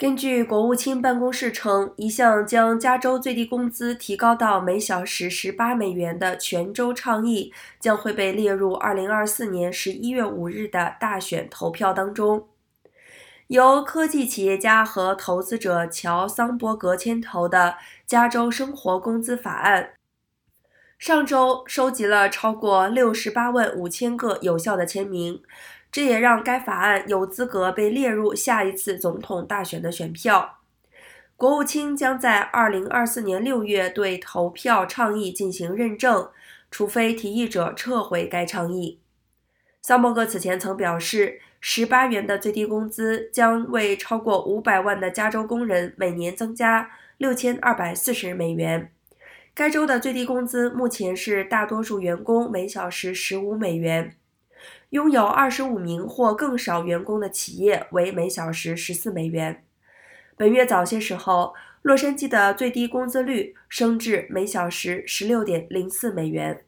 根据国务卿办公室称，一项将加州最低工资提高到每小时十八美元的全州倡议将会被列入二零二四年十一月五日的大选投票当中。由科技企业家和投资者乔桑伯格牵头的加州生活工资法案，上周收集了超过六十八万五千个有效的签名。这也让该法案有资格被列入下一次总统大选的选票。国务卿将在二零二四年六月对投票倡议进行认证，除非提议者撤回该倡议。桑伯格此前曾表示，十八元的最低工资将为超过五百万的加州工人每年增加六千二百四十美元。该州的最低工资目前是大多数员工每小时十五美元。拥有二十五名或更少员工的企业为每小时十四美元。本月早些时候，洛杉矶的最低工资率升至每小时十六点零四美元。